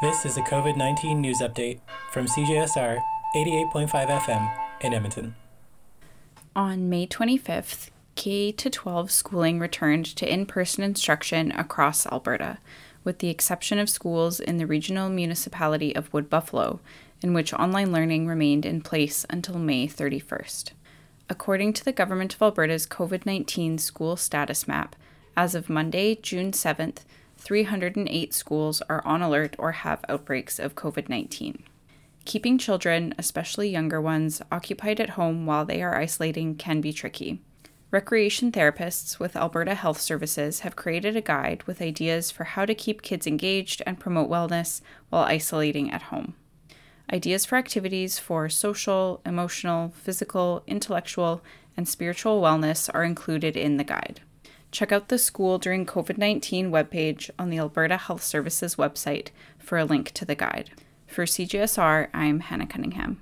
This is a COVID 19 news update from CJSR 88.5 FM in Edmonton. On May 25th, K 12 schooling returned to in person instruction across Alberta, with the exception of schools in the regional municipality of Wood Buffalo, in which online learning remained in place until May 31st. According to the Government of Alberta's COVID 19 school status map, as of Monday, June 7th, 308 schools are on alert or have outbreaks of COVID 19. Keeping children, especially younger ones, occupied at home while they are isolating can be tricky. Recreation therapists with Alberta Health Services have created a guide with ideas for how to keep kids engaged and promote wellness while isolating at home. Ideas for activities for social, emotional, physical, intellectual, and spiritual wellness are included in the guide. Check out the School During COVID 19 webpage on the Alberta Health Services website for a link to the guide. For CJSR, I'm Hannah Cunningham.